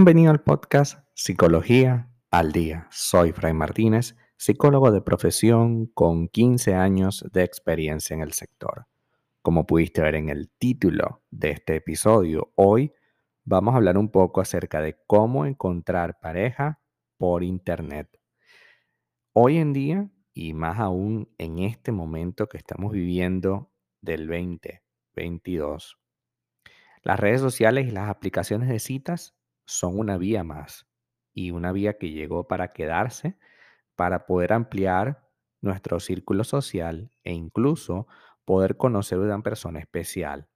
Bienvenido al podcast Psicología al Día. Soy Fray Martínez, psicólogo de profesión con 15 años de experiencia en el sector. Como pudiste ver en el título de este episodio, hoy vamos a hablar un poco acerca de cómo encontrar pareja por Internet. Hoy en día, y más aún en este momento que estamos viviendo del 2022, las redes sociales y las aplicaciones de citas son una vía más y una vía que llegó para quedarse, para poder ampliar nuestro círculo social e incluso poder conocer a una persona especial.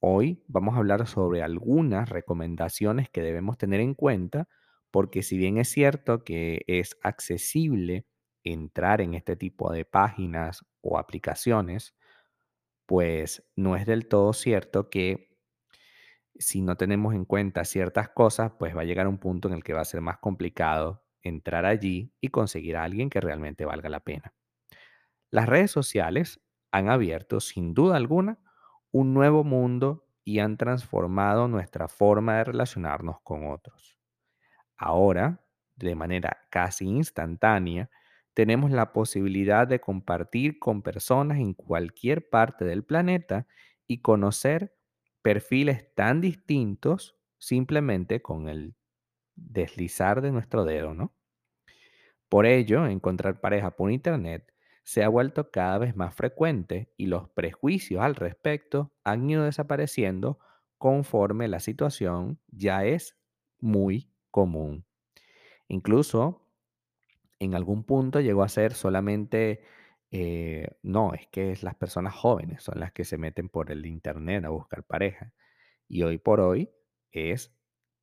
Hoy vamos a hablar sobre algunas recomendaciones que debemos tener en cuenta porque si bien es cierto que es accesible entrar en este tipo de páginas o aplicaciones, pues no es del todo cierto que si no tenemos en cuenta ciertas cosas, pues va a llegar un punto en el que va a ser más complicado entrar allí y conseguir a alguien que realmente valga la pena. Las redes sociales han abierto, sin duda alguna, un nuevo mundo y han transformado nuestra forma de relacionarnos con otros. Ahora, de manera casi instantánea, tenemos la posibilidad de compartir con personas en cualquier parte del planeta y conocer perfiles tan distintos simplemente con el deslizar de nuestro dedo, ¿no? Por ello, encontrar pareja por internet se ha vuelto cada vez más frecuente y los prejuicios al respecto han ido desapareciendo conforme la situación ya es muy común. Incluso en algún punto llegó a ser solamente eh, no, es que las personas jóvenes son las que se meten por el internet a buscar pareja. Y hoy por hoy es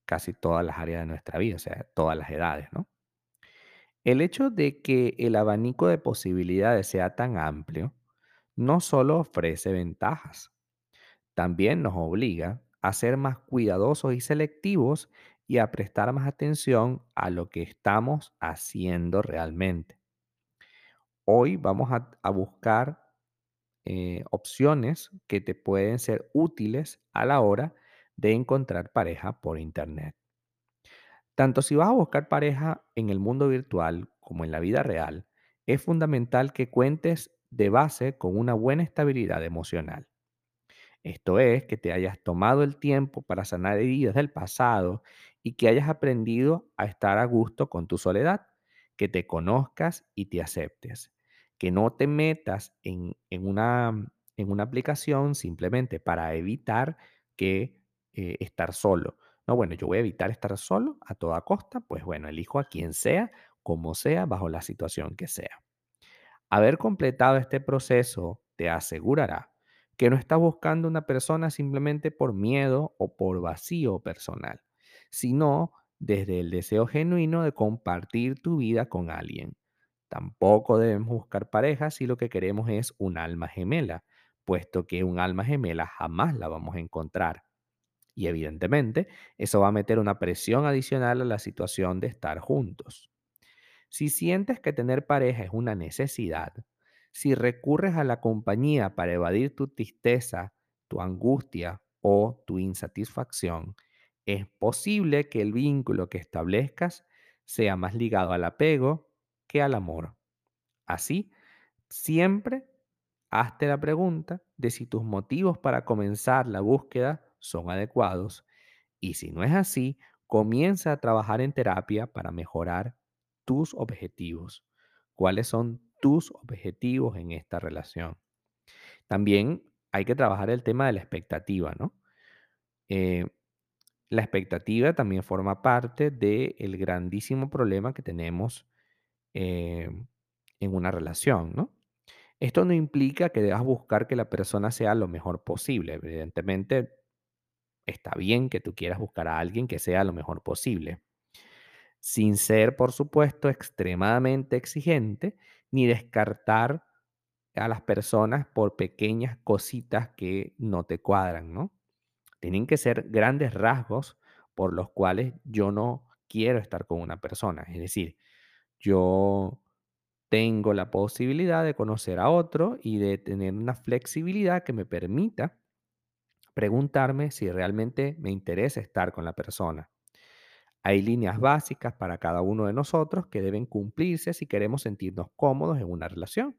casi todas las áreas de nuestra vida, o sea, todas las edades, ¿no? El hecho de que el abanico de posibilidades sea tan amplio no solo ofrece ventajas, también nos obliga a ser más cuidadosos y selectivos y a prestar más atención a lo que estamos haciendo realmente. Hoy vamos a, buscar eh, opciones que te pueden ser útiles a la hora de encontrar pareja por internet. Tanto si vas a buscar pareja en el mundo virtual como en la vida real, es fundamental que cuentes de base con una buena estabilidad emocional. Esto es, que te hayas tomado el tiempo para sanar heridas del pasado y que hayas aprendido a estar a gusto con tu soledad, que te conozcas y te aceptes, que no te metas en, en una, en una aplicación simplemente para evitar que eh, estar solo. No, bueno, yo voy a evitar estar solo a toda costa, pues bueno, elijo a quien sea, como sea, bajo la situación que sea. Haber completado este proceso te asegurará que no estás buscando una persona simplemente por miedo o por vacío personal, sino desde el deseo genuino de compartir tu vida con alguien. Tampoco debemos buscar pareja si lo que queremos es un alma gemela, puesto que un alma gemela jamás la vamos a encontrar. Y evidentemente, eso va a meter una presión adicional a la situación de estar juntos. Si sientes que tener pareja es una necesidad, si recurres a la compañía para evadir tu tristeza, tu angustia o tu insatisfacción, es posible que el vínculo que establezcas sea más ligado al apego que al amor. Así, siempre hazte la pregunta de si tus motivos para comenzar la búsqueda son adecuados y si no es así, comienza a trabajar en terapia para mejorar tus objetivos. ¿Cuáles son tus objetivos en esta relación? También hay que trabajar el tema de la expectativa, ¿no? Eh, la expectativa también forma parte del grandísimo problema que tenemos eh, en una relación, ¿no? Esto no implica que debas buscar que la persona sea lo mejor posible. Evidentemente, está bien que tú quieras buscar a alguien que sea lo mejor posible sin ser, por supuesto, extremadamente exigente, ni descartar a las personas por pequeñas cositas que no te cuadran, ¿no? Tienen que ser grandes rasgos por los cuales yo no quiero estar con una persona. Es decir, yo tengo la posibilidad de conocer a otro y de tener una flexibilidad que me permita preguntarme si realmente me interesa estar con la persona. Hay líneas básicas para cada uno de nosotros que deben cumplirse si queremos sentirnos cómodos en una relación.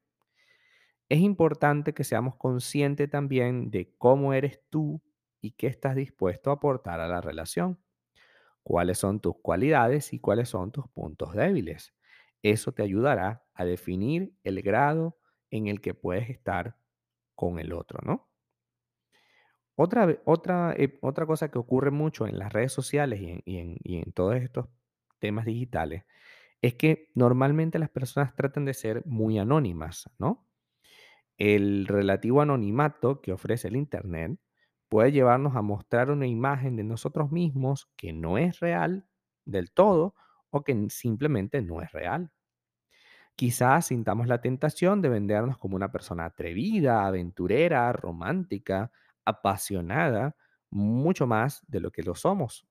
Es importante que seamos conscientes también de cómo eres tú y qué estás dispuesto a aportar a la relación. Cuáles son tus cualidades y cuáles son tus puntos débiles. Eso te ayudará a definir el grado en el que puedes estar con el otro, ¿no? Otra, otra, eh, otra cosa que ocurre mucho en las redes sociales y en, y en- y en todos estos temas digitales es que normalmente las personas tratan de ser muy anónimas, ¿no? El relativo anonimato que ofrece el Internet puede llevarnos a mostrar una imagen de nosotros mismos que no es real del todo o que simplemente no es real. Quizás sintamos la tentación de vendernos como una persona atrevida, aventurera, romántica, apasionada, mucho más de lo que lo somos.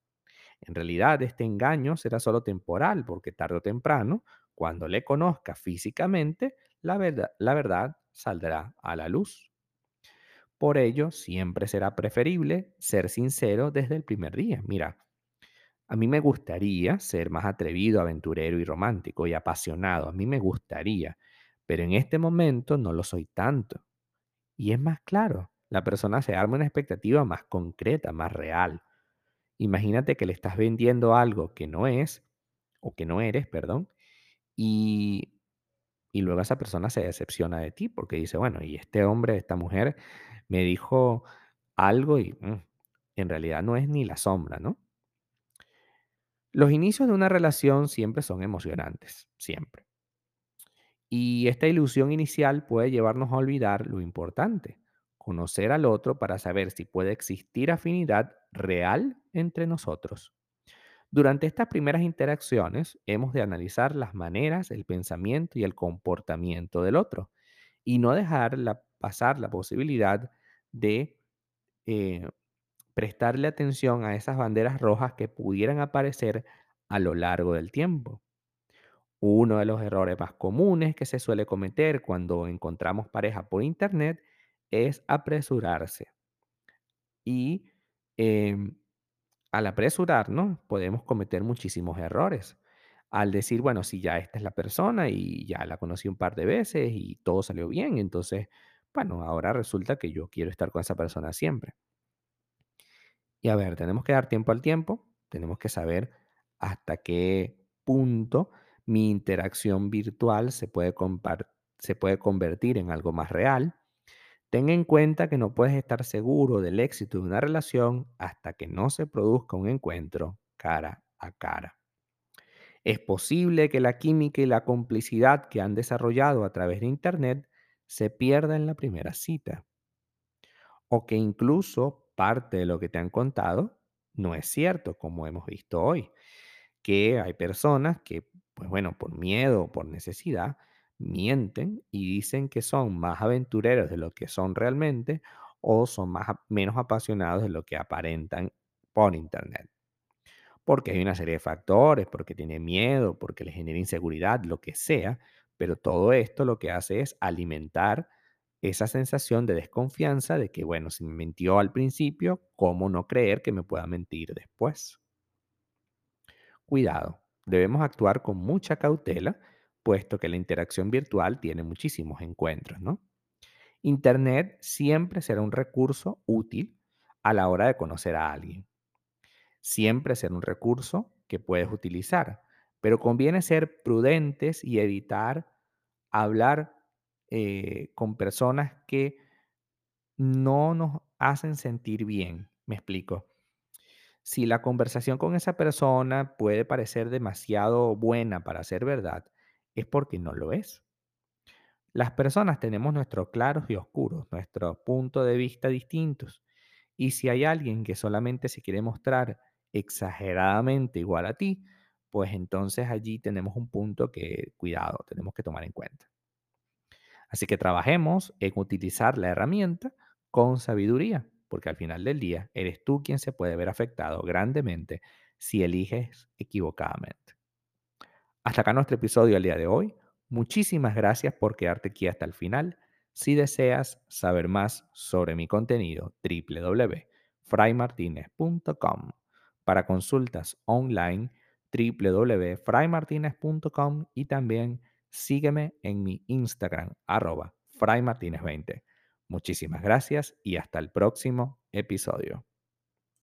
En realidad, este engaño será solo temporal, porque tarde o temprano, cuando le conozca físicamente, la verdad, la verdad saldrá a la luz. Por ello, siempre será preferible ser sincero desde el primer día. Mira, a mí me gustaría ser más atrevido, aventurero y romántico y apasionado. A mí me gustaría, pero en este momento no lo soy tanto. Y es más claro, la persona se arma una expectativa más concreta, más real. Imagínate que le estás vendiendo algo que no es, o que no eres, perdón, y, y luego esa persona se decepciona de ti porque dice, bueno, y este hombre, esta mujer me dijo algo y mm, en realidad no es ni la sombra, ¿no? Los inicios de una relación siempre son emocionantes, siempre. Y esta ilusión inicial puede llevarnos a olvidar lo importante, conocer al otro para saber si puede existir afinidad real entre nosotros. Durante estas primeras interacciones hemos de analizar las maneras, el pensamiento y el comportamiento del otro y no dejar la- pasar la posibilidad de eh, prestarle atención a esas banderas rojas que pudieran aparecer a lo largo del tiempo. Uno de los errores más comunes que se suele cometer cuando encontramos pareja por internet es apresurarse y em, al apresurarnos, podemos cometer muchísimos errores. Al decir, bueno, si ya esta es la persona y ya la conocí un par de veces y todo salió bien, entonces, bueno, ahora resulta que yo quiero estar con esa persona siempre. Y a ver, tenemos que dar tiempo al tiempo, tenemos que saber hasta qué punto mi interacción virtual se puede, se puede convertir en algo más real. Ten en cuenta que no puedes estar seguro del éxito de una relación hasta que no se produzca un encuentro cara a cara. Es posible que la química y la complicidad que han desarrollado a través de Internet se pierda en la primera cita, o que incluso parte de lo que te han contado no es cierto, como hemos visto hoy que hay personas que, pues bueno, por miedo o por necesidad, mienten y dicen que son más aventureros de lo que son realmente o son más, menos apasionados de lo que aparentan por internet. Porque hay una serie de factores, porque tienen miedo, porque les genera inseguridad, lo que sea, pero todo esto lo que hace es alimentar esa sensación de desconfianza de que, bueno, si me mintió al principio, ¿cómo no creer que me pueda mentir después? Cuidado, debemos actuar con mucha cautela, puesto que la interacción virtual tiene muchísimos encuentros, ¿no? Internet siempre será un recurso útil a la hora de conocer a alguien. Siempre será un recurso que puedes utilizar, pero conviene ser prudentes y evitar hablar eh, con personas que no nos hacen sentir bien. Me explico. Si la conversación con esa persona puede parecer demasiado buena para ser verdad, es porque no lo es. Las personas tenemos nuestros claros y oscuros, nuestros puntos de vista distintos. Y si hay alguien que solamente se quiere mostrar exageradamente igual a ti, pues entonces allí tenemos un punto que, cuidado, tenemos que tomar en cuenta. Así que trabajemos en utilizar la herramienta con sabiduría, porque al final del día eres tú quien se puede ver afectado grandemente si eliges equivocadamente. Hasta acá nuestro episodio al día de hoy. Muchísimas gracias por quedarte aquí hasta el final. Si deseas saber más sobre mi contenido, www.fraymartinez.com. Para consultas online www.fraymartinez.com y también sígueme en mi Instagram, arroba fraymartinez20. Muchísimas gracias y hasta el próximo episodio.